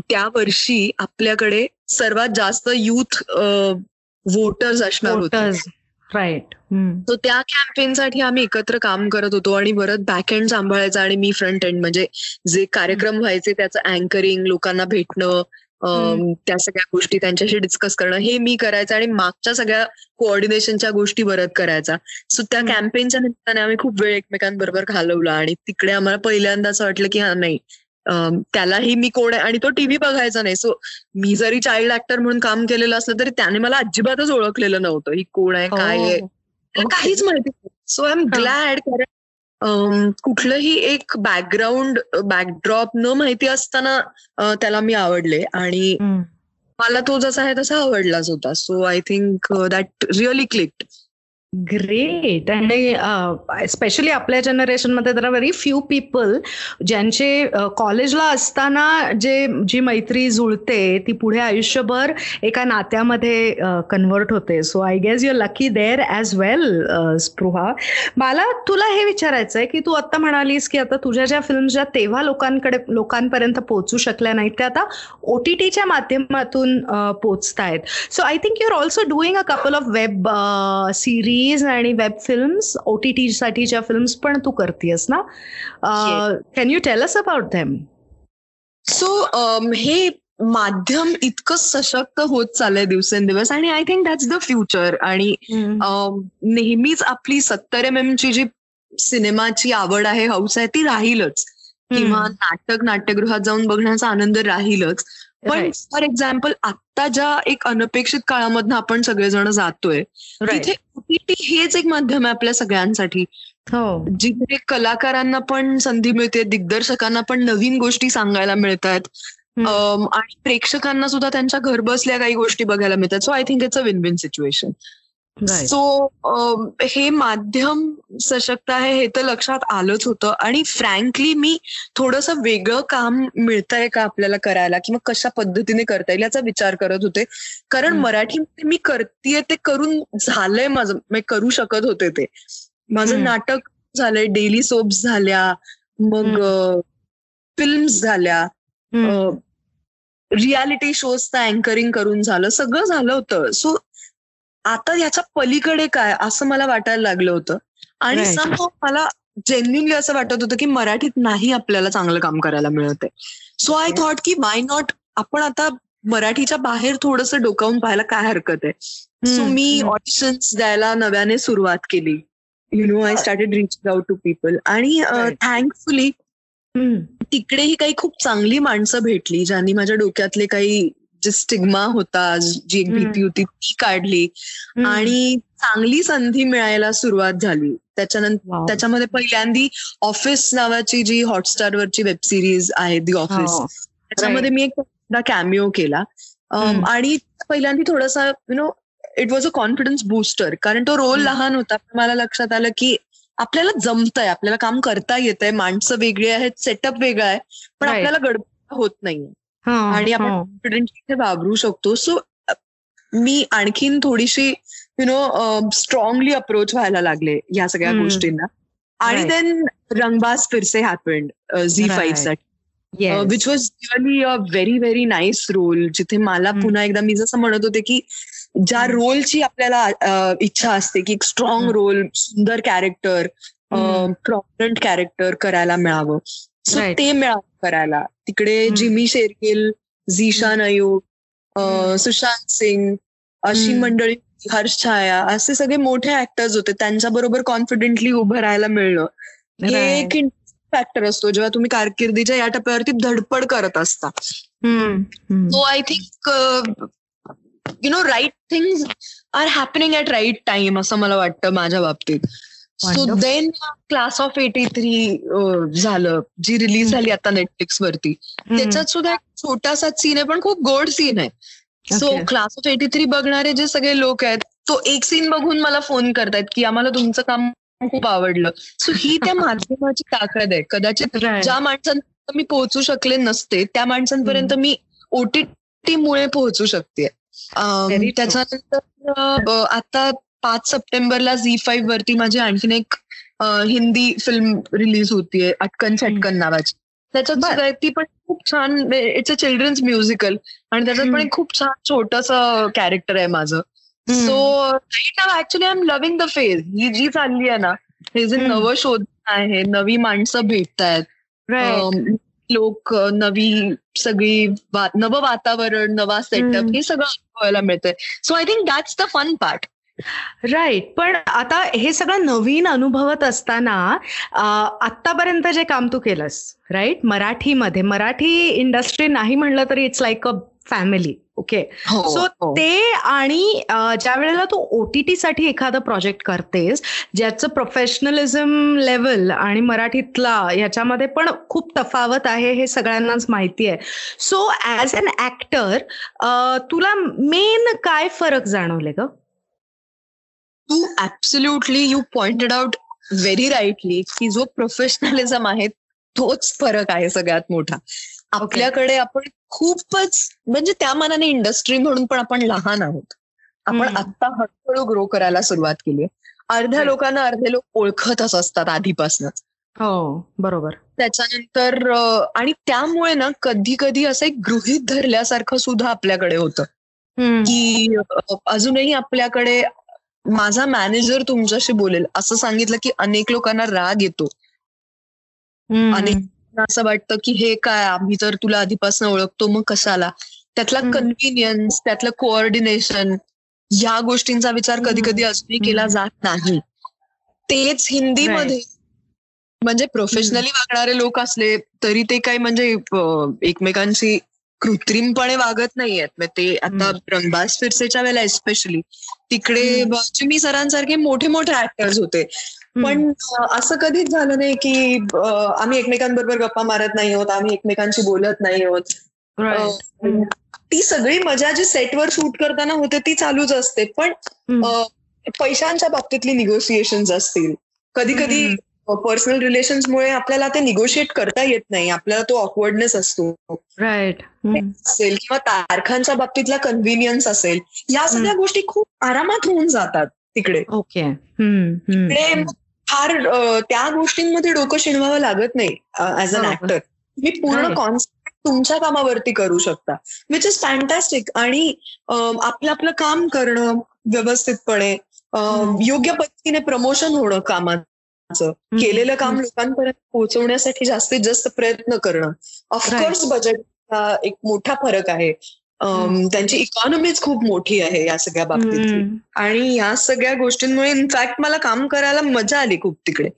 त्या वर्षी आपल्याकडे सर्वात जास्त युथ वोटर्स असणार होते. राईट. तो त्या कॅम्पेनसाठी आम्ही एकत्र काम करत होतो आणि परत बॅक एंड सांभाळायचं आणि मी फ्रंट एंड म्हणजे जे कार्यक्रम व्हायचे त्याचं अँकरिंग लोकांना भेटणं त्या सगळ्या गोष्टी त्यांच्याशी डिस्कस करणं हे मी करायचं आणि मागच्या सगळ्या कोऑर्डिनेशनच्या गोष्टी परत करायचा. सो त्या. कॅम्पेनच्या निमित्ताने आम्ही खूप वेळ एकमेकांबरोबर घालवला आणि तिकडे आम्हाला पहिल्यांदा असं वाटलं की हा नाही. त्यालाही मी कोण आहे? आणि तो टीव्ही बघायचा नाही. सो मी जरी चाइल्ड ऍक्टर म्हणून काम केलेलं असलं तरी त्याने मला अजिबातच ओळखलेलं नव्हतं. ही कोण आहे? काय आहे? हो. काहीच माहिती सो आय एम. ग्लॅड कारण कुठलंही एक बॅकग्राऊंड बॅकड्रॉप न माहिती असताना त्याला मी आवडले. आणि. मला तो जसा आहे तसा आवडलाच होता. So I think that really clicked great आणि स्पेशली आपल्या जनरेशनमध्ये तर व्हेरी फ्यू पीपल ज्यांचे uh, कॉलेजला असताना जे जी मैत्री जुळते ती पुढे आयुष्यभर एका नात्यामध्ये uh, कन्वर्ट होते. So I guess your lucky there as well Spruha मला तुला हे विचारायचं आहे की तू आता म्हणालीस की आता तुझ्या ज्या फिल्म ज्या तेव्हा लोकांकडे लोकांपर्यंत पोहोचू शकल्या नाहीत त्या आता ओ टी टीच्या माध्यमातून uh, पोचतायत. So I think your also doing a couple of web series series आणि web films O T T साठीच्या फिल्म्स पण तू करतेस ना? Can you tell us about them so हे माध्यम इतकं सशक्त होत चाललंय दिवसेंदिवस आणि I think that's the future आणि नेहमीच आपली सत्तर एम एम ची जी सिनेमाची आवड आहे हौस आहे ती राहीलच. किंवा नाटक नाट्यगृहात जाऊन बघण्याचा आनंद राहीलच. पण फॉर एक्झाम्पल आता ज्या एक अनपेक्षित काळामधनं आपण सगळेजण जातोय तिथे ओटीटी हेच एक माध्यम आहे आपल्या सगळ्यांसाठी. हो. जिथे कलाकारांना पण संधी मिळते दिग्दर्शकांना पण नवीन गोष्टी सांगायला मिळतात. आणि प्रेक्षकांना सुद्धा त्यांच्या घर बसल्या काही गोष्टी बघायला मिळतात. So I think it's a win win situation so हे माध्यम सशक्त आहे हे तर लक्षात आलंच होतं. आणि फ्रँकली मी थोडस वेगळं काम मिळतंय का आपल्याला करायला किंवा कशा पद्धतीने करता येईल याचा विचार करत होते. कारण मराठीमध्ये मी करतेय ते करून झालंय माझं मी करू शकत होते ते. माझं नाटक झालंय डेली सोप्स झाल्या मग फिल्म्स झाल्या रियालिटी शोजचं अँकरिंग करून झालं सगळं झालं होतं. सो आता याच्या पलीकडे काय? असं मला वाटायला लागलं होतं. आणि मला जेन्युनली असं वाटत होतं की मराठीत नाही आपल्याला चांगलं काम करायला मिळत आहे सो आय थॉट की माय नॉट आपण आता मराठीच्या बाहेर थोडस डोकावून पाहायला काय हरकत आहे? सो मी ऑडिशन्स द्यायला नव्याने सुरुवात केली. You know I started reach out to people आणि थँकफुली तिकडेही काही खूप चांगली माणसं भेटली ज्यांनी माझ्या डोक्यातले काही जे स्टिग्मा होता जी एक भीती होती ती काढली. आणि चांगली संधी मिळायला सुरुवात झाली. त्याच्यानंतर त्याच्यामध्ये पहिल्यांदी ऑफिस नावाची जी हॉटस्टारवरची वेब सिरीज आहे दी ऑफिस हो. त्याच्यामध्ये मी एक कॅमिओ केला. आणि पहिल्यांदा थोडासा you know it was a confidence booster कारण तो रोल लहान होता. मला लक्षात आलं की आपल्याला जमतंय आपल्याला काम करता येत आहे माणसं वेगळी आहेत सेटअप वेगळा आहे. पण आपल्याला गडबड होत नाहीये. आणि आपण कॉन्फिडेंटली वावरू शकतो. सो मी आणखीन थोडीशी यु नो स्ट्रॉंगली अप्रोच व्हायला लागले या सगळ्या गोष्टींना. आणि then Rangbaaz Phirse happened Zee फाईव्हसाठी. Which was really a very very nice role जिथे मला पुन्हा एकदा मी जसं म्हणत होते की ज्या रोलची आपल्याला इच्छा असते की एक स्ट्रॉंग रोल सुंदर कॅरेक्टर प्रॉमिनंट कॅरेक्टर करायला मिळावं. सो ते मिळावं करायला. तिकडे जिमी शेरगिल झीशान अयूब सुशांत सिंग अशी मंडळी हर्ष छाया असे सगळे मोठे ऍक्टर्स होते. त्यांच्या बरोबर कॉन्फिडेंटली उभं राहायला मिळणं. हे एक फॅक्टर असतो जेव्हा तुम्ही कारकिर्दीच्या या टप्प्यावरती धडपड करत असता. So I think you know right things are happening at right time असं मला वाटतं माझ्या बाबतीत. So then class of eighty three झालं जी रिलीज झाली आता नेटफ्लिक्स वरती. त्याच्यात सुद्धा छोटासा सीन आहे पण खूप गोड सीन आहे. So class of eighty three बघणारे जे सगळे लोक आहेत तो एक सीन बघून मला फोन करतायत की आम्हाला तुमचं काम खूप आवडलं. सो ही त्या माध्यमाची ताकद आहे. कदाचित ज्या माणसांपर्यंत मी पोहोचू शकले नसते त्या माणसांपर्यंत मी ओटीटी मुळे पोहोचू शकते. त्याच्यानंतर आता पाच सप्टेंबरला झी फाईव्ह वरती माझी आणखीन एक हिंदी फिल्म रिलीज होतीये अटकन छटकन नावाची. त्याच्यात ती पण खूप छान इट्स अ चिल्ड्रन्स म्युझिकल आणि त्याच्यात पण खूप छान छोटस कॅरेक्टर आहे माझं. So right now actually I am loving the phase ही जी चालली आहे ना हे जे नवं शोध आहे नवी माणसं भेटत आहेत लोक नवी सगळी नवं वातावरण नवा सेटअप हे सगळं अनुभवायला मिळतंय. So I think that's the fun part right पण आता हे सगळं नवीन अनुभवत असताना आतापर्यंत जे काम तू केलंस राईट मराठीमध्ये. मराठी इंडस्ट्री नाही म्हणलं तरी it's like a family okay so ते आणि ज्या वेळेला तू ओटीटी साठी एखादं प्रोजेक्ट करतेस ज्याचं प्रोफेशनलिझम लेवल आणि मराठीतला याच्यामध्ये पण खूप तफावत आहे हे सगळ्यांनाच माहिती आहे. सो ऍज अन ऍक्टर तुला मेन काय फरक जाणवले ग? तू absolutely you pointed out very rightly की जो प्रोफेशनलिझम आहे तोच फरक आहे सगळ्यात मोठा. आपल्याकडे आपण खूपच म्हणजे त्या मनाने इंडस्ट्री म्हणून पण आपण लहान आहोत. आपण. आता हळूहळू ग्रो करायला सुरुवात केली अर्ध्या. लोकांना अर्धे लोक ओळखतच असतात आधीपासूनच. हो बरोबर. त्याच्यानंतर आणि त्यामुळे ना कधी कधी असं एक गृहित धरल्यासारखं सुद्धा आपल्याकडे होतं. की अजूनही आपल्याकडे माझा मॅनेजर तुमच्याशी बोलेल. असं सांगितलं की अनेक लोकांना राग येतो. आणि असं वाटतं की हे काय आम्ही तर तुला आधीपासून ओळखतो मग कशाला? त्यातला. कन्व्हिनियन्स त्यातलं कोऑर्डिनेशन या गोष्टींचा विचार कधी कधी अजूनही केला. जात नाही. तेच हिंदीमध्ये. म्हणजे प्रोफेशनली वागणारे लोक असले तरी ते काही म्हणजे एकमेकांशी कृत्रिमपणे वागत नाहीयेत ते आता. रंगबाज फिरसेच्या वेळेला एस्पेशली तिकडे. चिमी सरांसारखे मोठे मोठे ऍक्टर्स होते. पण असं कधीच झालं नाही की आम्ही एकमेकांबरोबर गप्पा मारत नाही आहोत आम्ही एकमेकांशी बोलत नाही आहोत. ती सगळी मजा जी सेटवर शूट करताना होते ती चालूच असते पण पैशांच्या बाबतीतली निगोसिएशन असतील कधी कधी पर्सनल रिलेशन्समुळे आपल्याला ते निगोशिएट करता येत नाही आपल्याला तो ऑकवर्डनेस असतो राईट. असेल किंवा तारखांच्या बाबतीतला कन्व्हिनियन्स असेल या सगळ्या गोष्टी खूप आरामात होऊन जातात तिकडे ओके. तिकडे फार त्या गोष्टींमध्ये डोकं शिणवावं लागत नाही ऍज अन. ऍक्टर तुम्ही पूर्ण. कॉन्सेप्ट तुमच्या कामावरती करू शकता विच इज फॅन्टॅस्टिक आणि आपलं आपलं काम करणं व्यवस्थितपणे. योग्य पद्धतीने प्रमोशन होणं हम्म. केलेलं काम लोकांपर्यंत पोहोचवण्यासाठी जास्तीत जास्त प्रयत्न करणं. ऑफकोर्स बजेटचा एक मोठा फरक आहे. त्यांची इकॉनॉमीच खूप मोठी आहे या सगळ्या बाबतीत. आणि या सगळ्या गोष्टींमुळे इनफॅक्ट मला काम करायला मजा आली खूप तिकडे.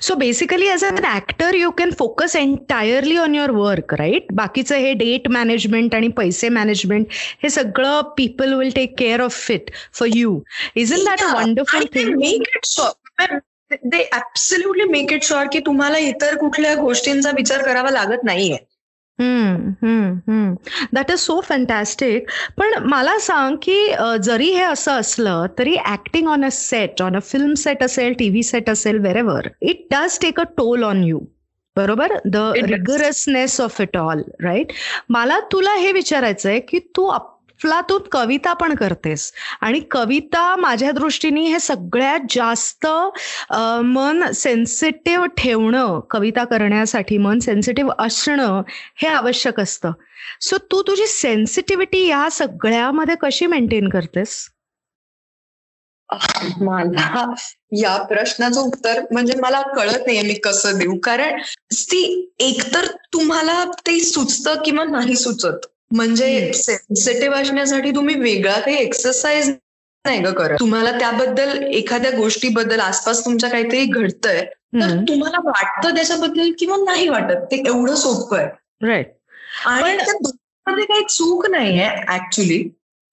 So basically as an actor you can focus entirely on your work right बाकीचं हे डेट मॅनेजमेंट आणि पैसे मॅनेजमेंट हे सगळं people will take care of it for you is in that a wonderful thing they absolutely make it sure की तुम्हाला इतर कुठल्या गोष्टींचा विचार करावा लागत नाहीये. दॅट इज सो फॅन्टॅस्टिक पण मला सांग की जरी हे असं असलं तरी acting on a set on a film set असेल टीव्ही सेट असेल whatever it does take a toll on you बरोबर? The. Rigorousness of it all right मला तुला हे विचारायचं आहे की तू अफलातून कविता पण करतेस. आणि कविता माझ्या दृष्टीने हे सगळ्यात जास्त मन सेन्सिटिव्ह ठेवणं कविता करण्यासाठी मन सेन्सिटिव्ह असणं हे आवश्यक असतं. सो तू तुझी सेन्सिटिव्हिटी या सगळ्यामध्ये कशी मेंटेन करतेस? मला या प्रश्नाचं उत्तर म्हणजे मला कळत नाहीये मी कसं देऊ. कारण ती एकतर तुम्हाला ते सुचतं किंवा नाही सुचत. म्हणजे. सेन्सिटिव्ह असण्यासाठी तुम्ही वेगळा काही एक्सरसाइज नाही ग करत. तुम्हाला त्याबद्दल एखाद्या गोष्टीबद्दल आसपास तुमच्या काहीतरी घडतंय तर. तुम्हाला वाटतं त्याच्याबद्दल किंवा नाही वाटत ते एवढं सोपं आहे. राईट आणि दोघांमध्ये काही चूक नाहीये ऍक्च्युली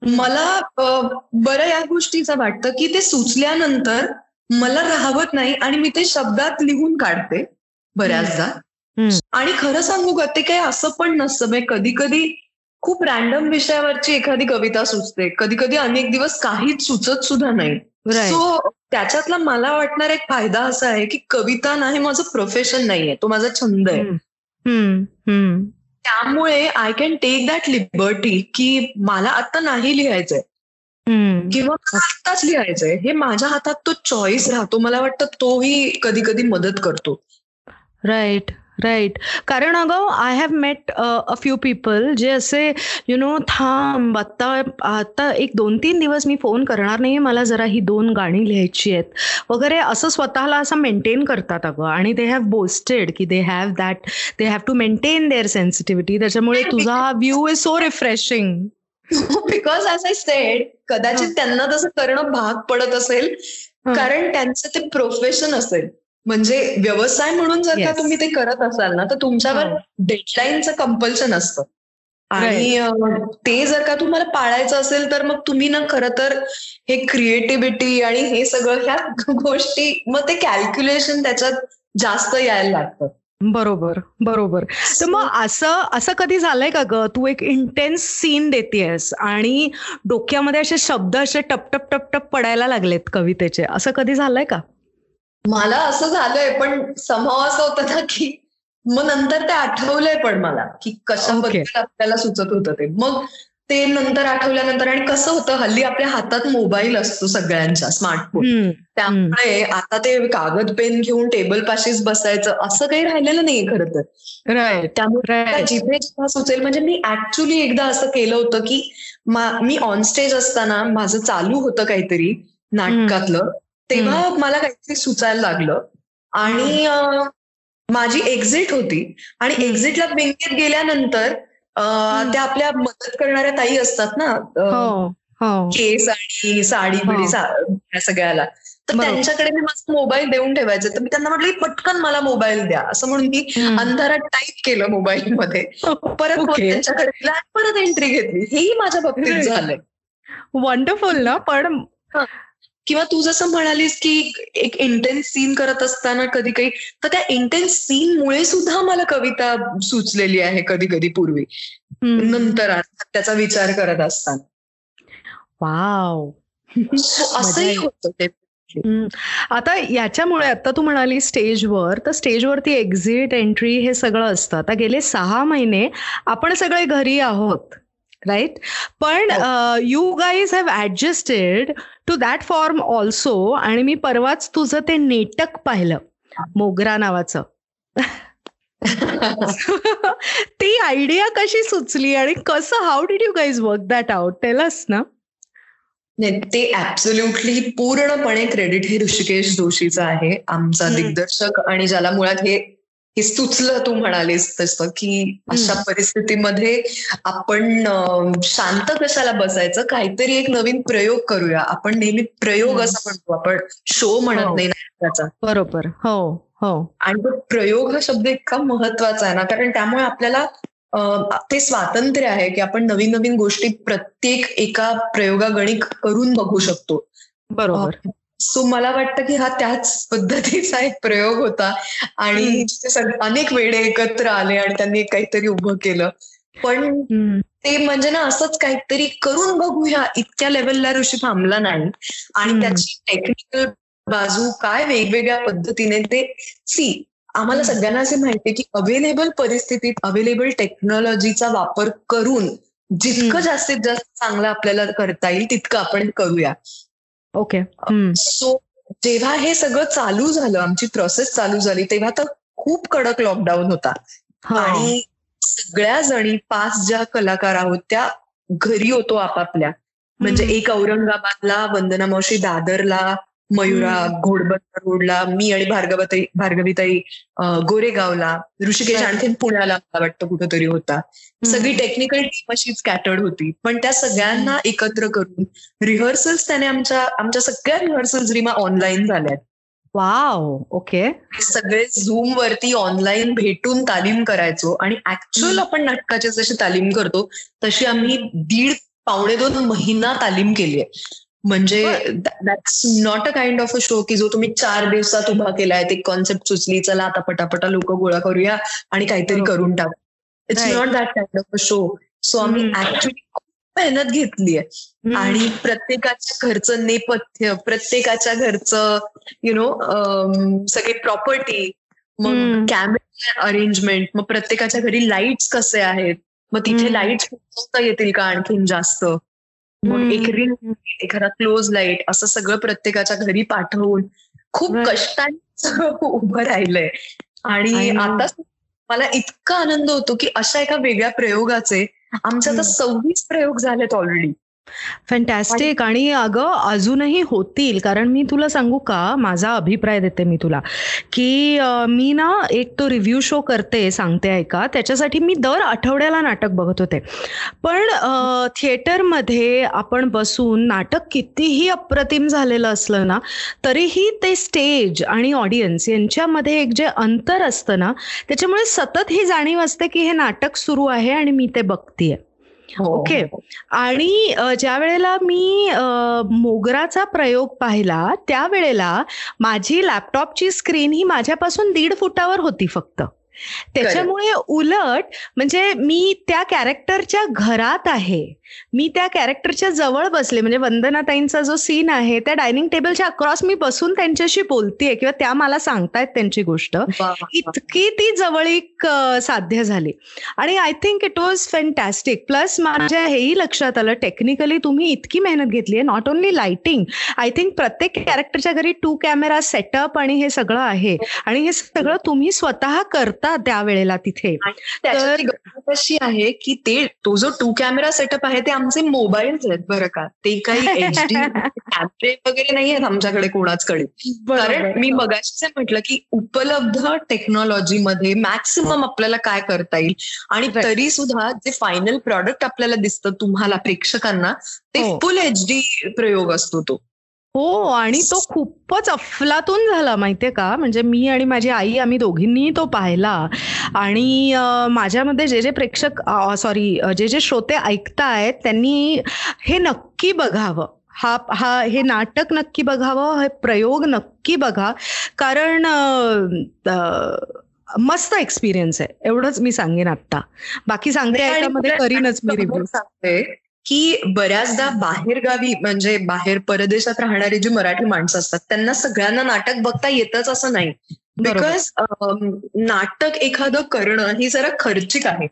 मला बरं या गोष्टीचं वाटतं की ते सुचल्यानंतर मला राहवत नाही आणि मी ते शब्दात लिहून काढते बऱ्याचदा. आणि खरं सांगू का ते काही असं पण नसतं. म्हणजे कधी कधी खूप रॅन्डम विषयावरची एखादी कविता सुचते. कधी कधी अनेक दिवस काहीच सुचत सुद्धा नाही. सो त्याच्यातला मला वाटणार एक फायदा असा आहे की कविता ना हे माझं प्रोफेशन नाहीये. तो माझा छंद आहे. त्यामुळे I can take that liberty की मला आता नाही लिहायचंय. किंवा आत्ताच लिहायचंय. हे माझ्या हातात तो चॉईस राहतो. मला वाटतं तोही कधी कधी मदत करतो. राईट राईट कारण अगं I have met a few people जे असे यु नो थांब आत्ता आता एक दोन तीन दिवस मी फोन करणार नाही मला जरा ही दोन गाणी लिहायची आहेत. वगैरे असं स्वतःला असं मेंटेन करतात अगं. आणि दे हॅव बोस्टेड की they have that they have to maintain their sensitivity त्याच्यामुळे तुझा हा view is so refreshing because as I said कदाचित त्यांना तसं करणं भाग पडत असेल. कारण त्यांचं ते प्रोफेशन असेल. म्हणजे व्यवसाय म्हणून जर का. तुम्ही ते करत असाल ना तर तुमच्यावर. डेडलाईनचं कंपल्शन असतं. आणि ते जर का तुम्हाला पाळायचं असेल तर मग तुम्ही ना खरं तर हे क्रिएटिव्हिटी आणि हे सगळं ह्या गोष्टी मग ते कॅल्क्युलेशन त्याच्यात जास्त यायला लागतं. बरोबर बरोबर. तर मग असं असं कधी झालंय का ग? तू एक इंटेन्स सीन देतेस आणि डोक्यामध्ये असे शब्द असे टपटप टपटप पडायला लागलेत कवितेचे. असं कधी झालंय का? मला असं झालंय पण समाव असं होतं ना की मग नंतर ते आठवलंय पण मला की कशाबद्दल आपल्याला सुचत होतं ते. मग ते नंतर आठवल्यानंतर आणि कसं होतं हल्ली आपल्या हातात मोबाईल असतो सगळ्यांच्या स्मार्टफोन त्यामुळे आता ते कागद पेन घेऊन टेबल पाशीच बसायचं असं काही राहिलेलं नाहीये खरं तर. त्यामुळे जिथे जेव्हा सुचेल म्हणजे मी ऍक्च्युली एकदा असं केलं होतं की मी ऑन स्टेज असताना माझं चालू होतं काहीतरी नाटकातलं. तेव्हा मला काहीतरी सुचायला लागलं. आणि माझी एक्झिट होती. आणि एक्झिटला बँकेत गेल्यानंतर त्या आपल्या मदत करणाऱ्या ताई असतात ना हो, हो. केस आणि साडी बिडी हो. सगळ्याला. तर त्यांच्याकडे मी माझा मोबाईल देऊन ठेवायचे. तर मी त्यांना म्हटलं पटकन मला मोबाईल द्या. असं म्हणून मी अंधारात टाईप केलं मोबाईल मध्ये परत त्यांच्याकडे परत एंट्री घेतली. हेही माझ्या बाबतीत झालंय. वंडरफुल ना पण किंवा तू जसं म्हणालीस की एक इंटेन्स सीन करत असताना कधी काही तर त्या इंटेन्स सीन मुळे सुद्धा मला कविता सुचलेली आहे कधी कधी पूर्वी. नंतर त्याचा विचार करत असताना. वाव. असंही होतं ते. आता याच्यामुळे आता तू म्हणाली स्टेजवर तर स्टेजवरती एक्झिट एंट्री हे सगळं असतं. आता गेले सहा महिने आपण सगळे घरी आहोत. राईट पण you guys have adjusted to that form also आणि मी परवाच तुझं ते नेटक पाहिलं मोगरा नावाचं. ती आयडिया कशी सुचली आणि कसं how did you guys work that out tell us ना. ते ऍब्सोल्युटली पूर्णपणे क्रेडिट हे ऋषिकेश जोशीचं आहे आमचा दिग्दर्शक आणि ज्याला मुळात हे हे सुचलं तू म्हणालीस तसं की अशा परिस्थितीमध्ये आपण शांत कशाला बसायचं? काहीतरी एक नवीन प्रयोग करूया. आपण नेहमी प्रयोग असं म्हणतो. आपण शो म्हणत हो. नाही त्याचा. बरोबर. हो हो. आणि तो प्रयोग हा शब्द इतका महत्त्वाचा आहे ना. कारण त्यामुळे आपल्याला ते स्वातंत्र्य आहे की आपण नवीन नवीन गोष्टी प्रत्येक एका प्रयोगागणिक करून बघू शकतो. बरोबर. सो मला वाटतं की हा त्याच पद्धतीचा एक प्रयोग होता. आणि अनेक वेळे एकत्र आले आणि त्यांनी काहीतरी उभं केलं. पण ते म्हणजे ना असंच काहीतरी करून बघूया इतक्या लेवलला ऋषी थांबला नाही. आणि त्याची टेक्निकल बाजू काय वेगवेगळ्या पद्धतीने ते सी आम्हाला सगळ्यांना असे माहितीये की अवेलेबल परिस्थितीत अवेलेबल टेक्नॉलॉजीचा वापर करून जितकं जास्तीत जास्त चांगलं आपल्याला करता येईल तितकं आपण करूया. ओके सो जेव्हा हे सगळं चालू झालं आमची प्रोसेस चालू झाली तेव्हा तर खूप कडक लॉकडाऊन होता. आणि सगळ्या जणी पाच ज्या कलाकार आहोत त्या घरी होतो आपापल्या. म्हणजे एक औरंगाबादला वंदना मावशी दादरला मयुरा घोडबंदर रोडला मी आणि भार्गवताई भार्गवीताई गोरेगावला ऋषिकेश आणखीन पुण्याला मला वाटतं कुठंतरी होता. सगळी टेक्निकल टीम अशी स्कॅटर्ड होती. पण त्या सगळ्यांना एकत्र करून रिहर्सल्स त्याने आमच्या आमच्या सगळ्या रिहर्सल्स रिमा ऑनलाईन झाल्यात. वाव ओके सगळे झूम वरती ऑनलाईन भेटून तालीम करायचो आणि ऍक्च्युअल आपण नाटकाची जशी तालीम करतो तशी आम्ही दीड पावणे दोन महिना तालीम केली आहे म्हणजे that's not a kind of a show की जो तुम्ही चार दिवसात उभा केलाय ते कॉन्सेप्ट सुचली चला आता पटापटा लोक गोळा करूया आणि काहीतरी करून टाक. It's not that kind of a show so आम्ही ऍक्च्युली खूप मेहनत घेतलीय. आणि प्रत्येकाच्या घरचं नेपथ्य प्रत्येकाच्या घरचं यु नो सगळे प्रॉपर्टी मग कॅमेरा अरेंजमेंट मग प्रत्येकाच्या घरी लाईट्स कसे आहेत? मग तिथे लाईट्स येतील का आणखीन जास्त? एक रिंग एखादा क्लोज लाइट असं सगळं प्रत्येकाच्या घरी पाठवून खूप कष्टाने उभं राहिलंय. आणि आता मला इतका आनंद होतो की अशा एका वेगळ्या प्रयोगाचे आमचे आता सव्वीस प्रयोग झालेत ऑलरेडी फॅन्टॅस्टिक आणि अगं अजूनही होतील. कारण मी तुला सांगू का माझा अभिप्राय देते मी तुला की मी ना एक तो रिव्ह्यू शो करते सांगते ऐका. त्याच्यासाठी मी दर आठवड्याला नाटक बघत होते. पण थिएटरमध्ये आपण बसून नाटक कितीही अप्रतिम झालेलं असलं ना तरीही ते स्टेज आणि ऑडियन्स यांच्यामध्ये एक जे अंतर असतं ना त्याच्यामुळे सतत ही जाणीव असते की हे नाटक सुरू आहे आणि मी ते बघतीये. ओके. हो. आणि ज्या वेळेला मी मोगराचा प्रयोग पाहिला त्यावेळेला माझी लॅपटॉपची स्क्रीन ही माझ्यापासून दीड फुटावर होती फक्त. त्याच्यामुळे उलट म्हणजे मी त्या कॅरेक्टरच्या घरात आहे. मी त्या कॅरेक्टरच्या जवळ बसले म्हणजे वंदनाताईंचा जो सीन आहे त्या डायनिंग टेबलच्या अक्रॉस मी बसून त्यांच्याशी बोलतेय किंवा त्या मला सांगतायत त्यांची गोष्ट. इतकी ती जवळीक साध्य झाली. आणि I think it was fantastic plus माझ्या हेही लक्षात आलं टेक्निकली तुम्ही इतकी मेहनत घेतली आहे not only lighting I think प्रत्येक कॅरेक्टरच्या घरी टू कॅमेरा सेटअप आणि हे सगळं आहे. आणि हे सगळं तुम्ही स्वतः करता त्यावेळेला तिथे. तर अशी आहे की ते तो जो टू कॅमेरा सेटअप आहे ते आमचे मोबाईल्स आहेत बरं का. ते काही एच डी कॅमेरे वगैरे नाही आहेत आमच्याकडे कोणाचकडे कारण मी मगाशीच म्हटलं की उपलब्ध टेक्नॉलॉजीमध्ये मॅक्सिमम आपल्याला काय करता येईल? आणि तरी सुद्धा जे फायनल प्रॉडक्ट आपल्याला दिसतं तुम्हाला प्रेक्षकांना ते फुल एच डी प्रयोग असतो तो. हो आणि तो खूपच अफलातून झाला माहितीये का? म्हणजे मी आणि माझी आई आम्ही दोघींनी तो पाहिला. आणि माझ्यामध्ये जे जे प्रेक्षक सॉरी जे जे श्रोते ऐकतायत त्यांनी हे नक्की बघावं. हा हा हे नाटक नक्की बघावं हे प्रयोग नक्की बघा. कारण मस्त एक्सपिरियन्स आहे. एवढंच मी सांगेन आता बाकी सांगते याच्यामध्ये करीनच मी रिव्ह्यू सांगते की बऱ्याचदा बाहेर गावी म्हणजे बाहेर परदेशात राहणारी जी मराठी माणसं असतात त्यांना सगळ्यांना नाटक बघता येतच असं नाही. बिकॉज नाटक एखादं करणं ही जरा खर्चिक आहे.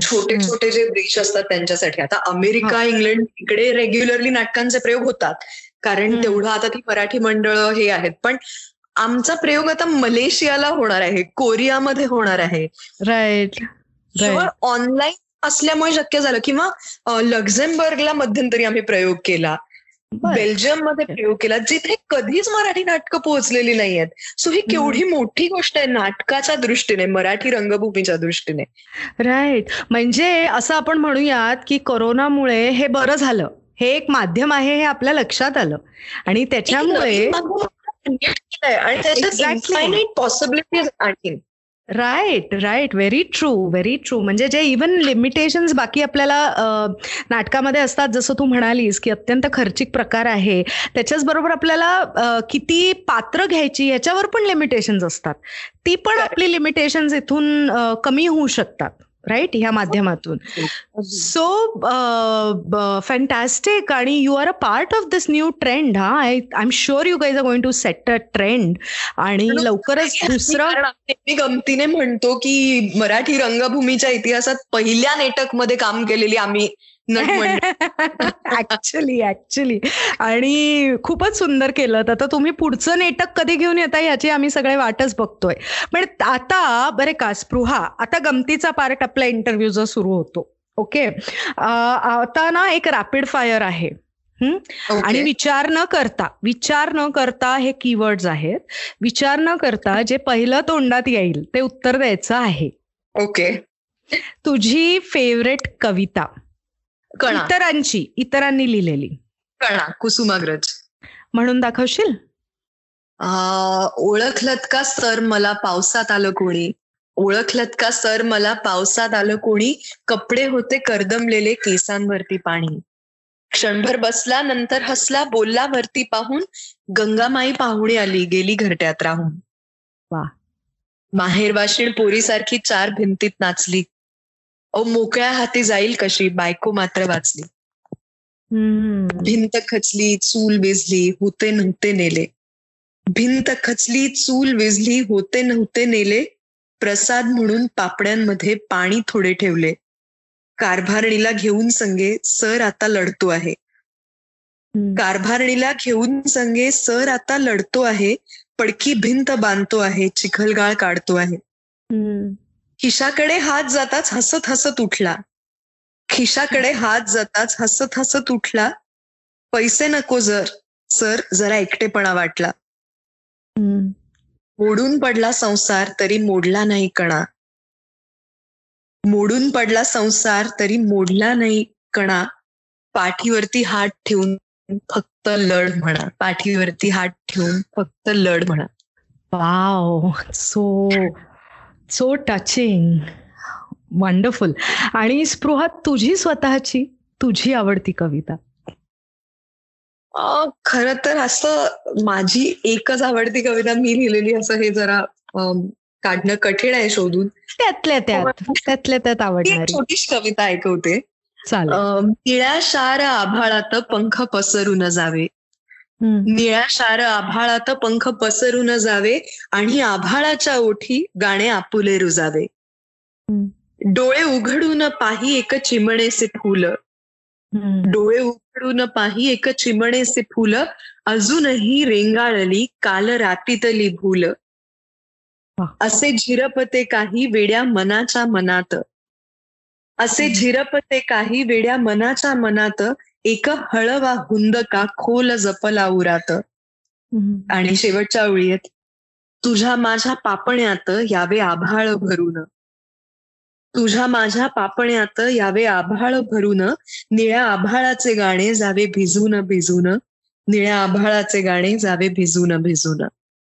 छोटे छोटे जे देश असतात त्यांच्यासाठी. आता अमेरिका इंग्लंड इकडे रेग्युलरली नाटकांचे प्रयोग होतात. कारण तेवढं आता ती मराठी मंडळ हे आहेत. पण आमचा प्रयोग आता मलेशियाला होणार आहे कोरियामध्ये होणार आहे. राईट ऑनलाईन असल्यामुळे शक्य झालं. किंवा लक्झेमबर्गला मध्यंतरी आम्ही प्रयोग केला. बेल्जियममध्ये प्रयोग केला जिथे कधीच मराठी नाटकं पोहोचलेली नाही आहेत सो ही केवढी मोठी गोष्ट आहे नाटकाच्या दृष्टीने मराठी रंगभूमीच्या दृष्टीने. राईट. म्हणजे असं आपण म्हणूयात की कोरोनामुळे हे बरं झालं. हे एक माध्यम आहे हे आपल्या लक्षात आलं. आणि त्याच्यामुळे आणि त्याच्यात पॉसिबिलिटीज आणखी right right very true very true म्हणजे जे इवन लिमिटेशन्स बाकी आपल्याला नाटकामध्ये असतात जसं तू म्हणालीस की अत्यंत खर्चिक प्रकार आहे त्याच्याच बरोबर आपल्याला किती पात्र घ्यायची याच्यावर पण लिमिटेशन्स असतात. ती पण आपली लिमिटेशन्स इथून कमी होऊ शकतात. राईट ह्या माध्यमातून. सो फॅन्टॅस्टिक आणि you are a part of this new trend हा? I I am sure you guys are going to set a trend आणि लवकरच दुसरं मी गमतीने म्हणतो की मराठी रंगभूमीच्या इतिहासात पहिल्या नेटकमध्ये काम केलेली आम्ही ऍक्च्युली ऍक्च्युली आणि खूपच सुंदर केलं. तर तुम्ही पुढचं नेटक कधी घेऊन येता याची आम्ही सगळे वाटच बघतोय. पण आता बरे का स्पृहा आता गमतीचा पार्ट आपला इंटरव्ह्यू जो सुरू होतो. ओके आता ना एक रॅपिड फायर आहे. आणि विचार न करता विचार न करता हे कीवर्ड्स आहेत. विचार न करता जे पहिलं तोंडात येईल ते उत्तर द्यायचं आहे. ओके तुझी फेवरेट कविता. इतरांची इतरांनी लिहिलेली. कणा कुसुमाग्रज. म्हणून दाखवशील? ओळखलत का सर मला पावसात आलं कोणी? ओळखलत का सर मला पावसात आलं कोणी? कपडे होते कर्दमलेले केसांवरती पाणी. क्षणभर बसला नंतर हसला बोलला वरती पाहून गंगामाई पाहुणी आली गेली घरट्यात राहून. वा माहेर वाशीण पोरीसारखी चार भिंतीत नाचली. मोकळ्या हाती जाईल कशी? बायको मात्र वाचली. भिंत खचली चूल विजली होते नव्हते नेले. भिंत खचली चूल विजली होते नव्हते नेले. प्रसाद म्हणून पापड्यांमध्ये पाणी थोडे ठेवले. कारभारणीला घेऊन संगे सर आता लढतो आहे. कारभारणीला घेऊन संगे सर आता लढतो आहे. पडकी भिंत बांधतो आहे. चिखलगाळ काढतो आहे. खिशाकडे हात जाताच हसत हसत उठला. खिशाकडे हात जाताच हसत हसत उठला. पैसे नको जर सर जरा एकटेपणा वाटला. मोडून पडला संसार तरी मोडला नाही कणा. मोडून पडला संसार तरी मोडला नाही कणा. पाठीवरती हात ठेवून फक्त लढ म्हणा. पाठीवरती हात ठेवून फक्त लढ म्हणा. Wow so so touching wonderful आणि स्पृहा तुझी स्वतःची तुझी आवडती कविता. खर तर असं माझी एकच आवडती कविता मी लिहिलेली असं हे जरा काढणं कठीण आहे शोधून. त्यातल्या त्यात त्यातल्या त्यात आवडणारी. छोटीशी कविता ऐकवते. निळ्या शार आभाळात पंख पसरून जावे. निळ्या शार आभाळात पंख पसरून जावे आणि आभाळाच्या ओठी गाणे आपुले रुजावे. डोळे उघडून पाही एक चिमणेसे फुल. डोळे उघडून पाही एक चिमणेसे फुल. अजूनही रेंगाळली काल रातीतली भूल. असे झिरपते काही वेड्या मनाच्या मनात. असे झिरपते काही वेड्या मनाच्या मनात एक हळवा हुंदका खोल जपला उरात. आणि शेवटच्या ओळीत तुझ्या माझ्या पापण्यात यावे आभाळ भरून. तुझ्या माझ्या पापण्यात यावे आभाळ भरून निळ्या आभाळाचे गाणे जावे भिजून भिजून निळ्या आभाळाचे गाणे जावे भिजून भिजून.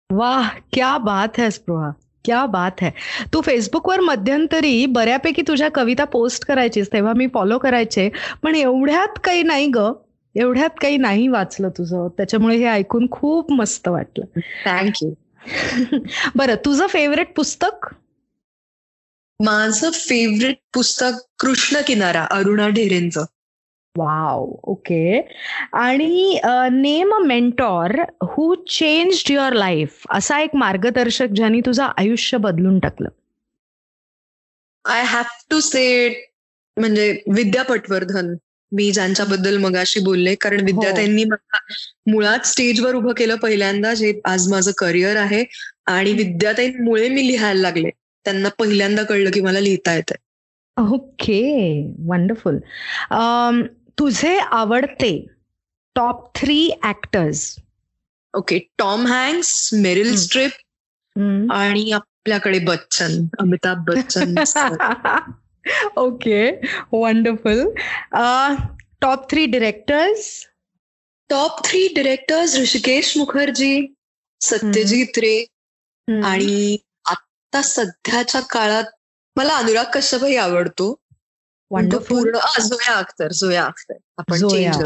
वाह क्या बात है स्पृहा. क्या बात है. तू फेसबुकवर मध्यंतरी बऱ्यापैकी तुझ्या कविता पोस्ट करायचीस तेव्हा मी फॉलो करायचे पण एवढ्यात काही नाही ग. एवढ्यात काही नाही वाचलं तुझं. त्याच्यामुळे हे ऐकून खूप मस्त वाटलं. थँक्यू बरं तुझं फेवरेट पुस्तक? माझं फेवरेट पुस्तक कृष्ण किनारा अरुणा ढेरेंचं. Wow okay. आणि name a mentor who change your life असा एक मार्गदर्शक ज्यांनी तुझं आयुष्य बदलून टाकलं. आय हॅव टू से म्हणजे विद्या पटवर्धन मी ज्यांच्याबद्दल मगाशी बोलले कारण विद्या हो. त्यांनी मला मुळात स्टेजवर उभं केलं पहिल्यांदा जे आज माझं करिअर आहे. आणि विद्याताईंमुळे मी लिहायला लागले. त्यांना पहिल्यांदा कळलं की मला लिहिता येतं ओके वंडरफुल. तुझे आवडते top three actors okay Tom Hanks Meryl. Streep आणि आपल्याकडे Bachchan Amitabh Bachchan. Okay wonderful top three directors top three directors Hrishikesh Mukherjee Satyajit Ray आणि आता सध्याच्या काळात मला अनुराग कश्यपही आवडतो. पूर्ण आ, झोया अख्तर झोया अख्तर. आपण.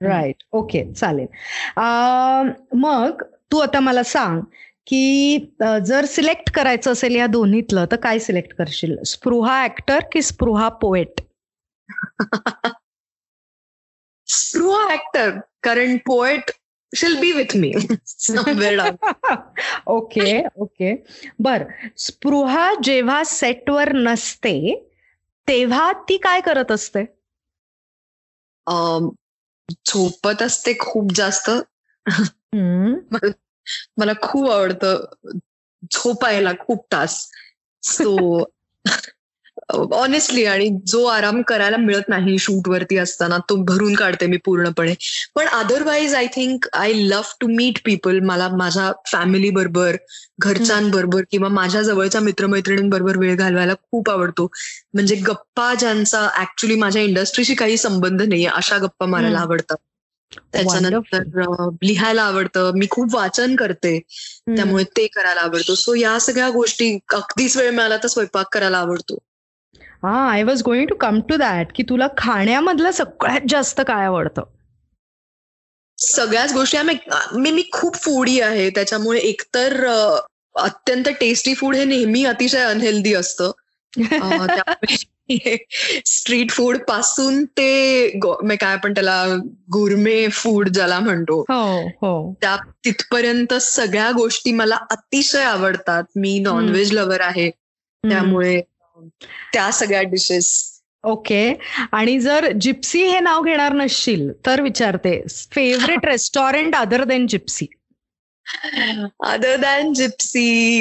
राईट ओके चालेल. मग तू आता मला सांग की जर सिलेक्ट करायचं असेल या दोन्हीतलं तर काय सिलेक्ट करशील? स्पृहा ऍक्टर की स्पृहा पोएट स्पृहा ऍक्टर कारण poet shall be with me okay okay बर. स्पृहा जेव्हा सेटवर नसते तेव्हा ती काय करत असते? झोपत असते खूप जास्त. मला खूप आवडतं झोपायला खूप तास. सो ऑनेस्टली आणि जो आराम करायला मिळत नाही शूट वरती असताना तो भरून काढते मी पूर्णपणे. पण otherwise I think I love to meet people मला माझ्या फॅमिली बरोबर घरच्यांबरोबर किंवा माझ्या जवळच्या मित्रमैत्रिणींबरोबर वेळ घालवायला खूप आवडतो. म्हणजे गप्पा ज्यांचा ऍक्च्युली माझ्या इंडस्ट्रीशी काही संबंध नाहीये अशा गप्पा मारायला. आवडतात. त्याच्यानंतर लिहायला आवडतं. मी खूप वाचन करते. त्यामुळे ते करायला आवडतो. सो या सगळ्या गोष्टी अगदीच वेळ मिळाला तर स्वयंपाक करायला आवडतो. हा I was going to come to that की तुला खाण्यामधलं सगळ्यात जास्त काय आवडतं? सगळ्याच गोष्टी मी मी खूप फूडी आहे त्याच्यामुळे एकतर अत्यंत टेस्टी फूड हे नेहमी अतिशय अनहेल्दी असतं. स्ट्रीट फूड पासून ते काय आपण त्याला गुरमे फूड ज्याला म्हणतो. हो हो. त्या तिथपर्यंत सगळ्या गोष्टी मला अतिशय आवडतात. मी नॉनव्हेज लवर आहे. त्यामुळे त्या सगळ्या डिशेस ओके. आणि जर जिप्सी हे नाव घेणार नसशील तर विचारते favourite restaurant other than Gypsy other than Gypsy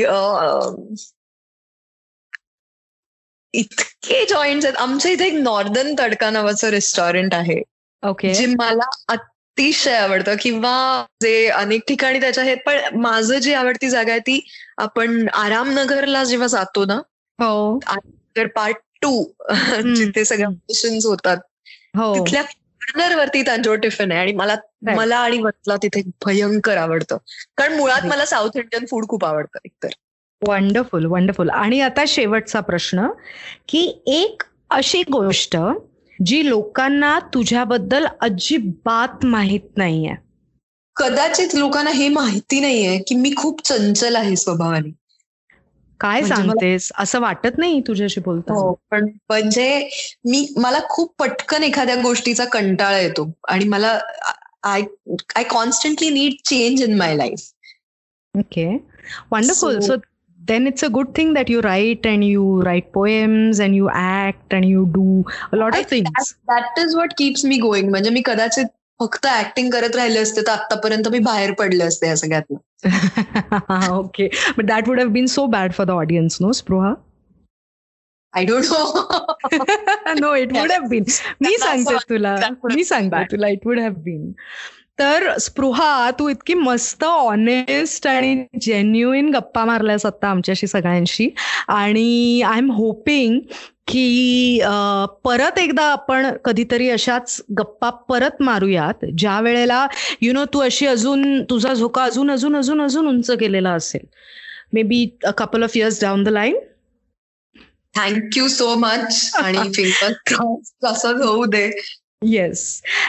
इतके जॉईंट आहेत. आमच्या इथे एक नॉर्दर्न तडका नावाचं रेस्टॉरंट आहे. ओके. जे मला अतिशय आवडतं. किंवा जे अनेक ठिकाणी त्याच्या आहेत पण माझं जी आवडती जागा आहे ती आपण आरामनगरला जेव्हा जातो ना हो. तर पार्ट टू जिथे सगळ्या ऑडिशन्स होतात हो. तिथल्या कॉर्नर वरती त्यांच्यावर टिफिन आहे आणि मला. मला आणि वतला तिथे भयंकर आवडतं. कारण मुळात मला साऊथ इंडियन फूड खूप आवडतं एकतर. वंडरफुल वंडरफुल आणि आता शेवटचा प्रश्न की एक अशी गोष्ट जी लोकांना तुझ्याबद्दल अजिबात माहीत नाहीये. कदाचित लोकांना हे माहिती नाहीये की मी खूप चंचल आहे स्वभावाने. काय म्हणजे सांगतेस? असं वाटत नाही तुझ्याशी बोलतो हो पण म्हणजे मी मला खूप पटकन एखाद्या गोष्टीचा कंटाळा येतो आणि मला I I constantly need change in my life Okay, wonderful. So- So, then it's a good thing that you write and you write poems and you act and you do a lot of things. That is what keeps me going म्हणजे मी कदाचित फक्त acting करत राहिले असते तर आतापर्यंत मी बाहेर पडले असते या सगळ्यातलं okay but that would have been so bad for the audience no Spruha I don't know no it would have been मी सांगते तुला. मी सांगते तुला इट वुड हॅव बीन तर स्पृहा तू इतकी मस्त ऑनेस्ट आणि जेन्युइन गप्पा मारल्यास आता आमच्याशी सगळ्यांशी. आणि आय एम होपिंग की परत एकदा आपण कधीतरी अशाच गप्पा परत मारूयात ज्या वेळेला यु नो तू अशी अजून तुझा झोका अजून अजून अजून अजून उंच केलेला असेल. Maybe a couple of years down the line thank you so much आणि फिंगर असंच होऊ दे. येस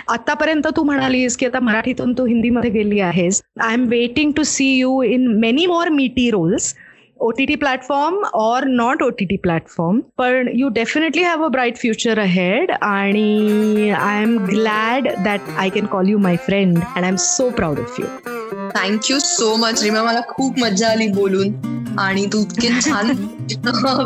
आतापर्यंत तू म्हणालीस की आता मराठीतून तू हिंदीमध्ये गेली आहेस. I am waiting to see you in many more meaty roles O T T platform or not O T T platform पण you definitely have a bright future ahead आणि I am glad that I can call you my friend and I am so proud of you thank you so much Reema मला खूप मजा आली बोलून. आणि तू इतके छान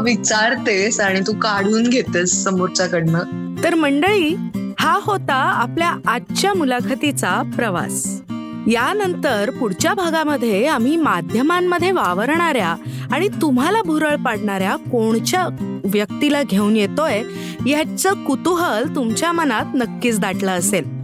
विचारतेस आणि तू काढून घेतेस समोरच्याकडनं. तर मंडळी हा होता आपल्या आजच्या मुलाखतीचा प्रवास. यानंतर पुढच्या भागामध्ये आम्ही माध्यमांमध्ये वावरणाऱ्या आणि तुम्हाला भुरळ पाडणाऱ्या कोणच्या व्यक्तीला घेऊन येतोय याचं कुतूहल तुमच्या मनात नक्कीच दाटलं असेल.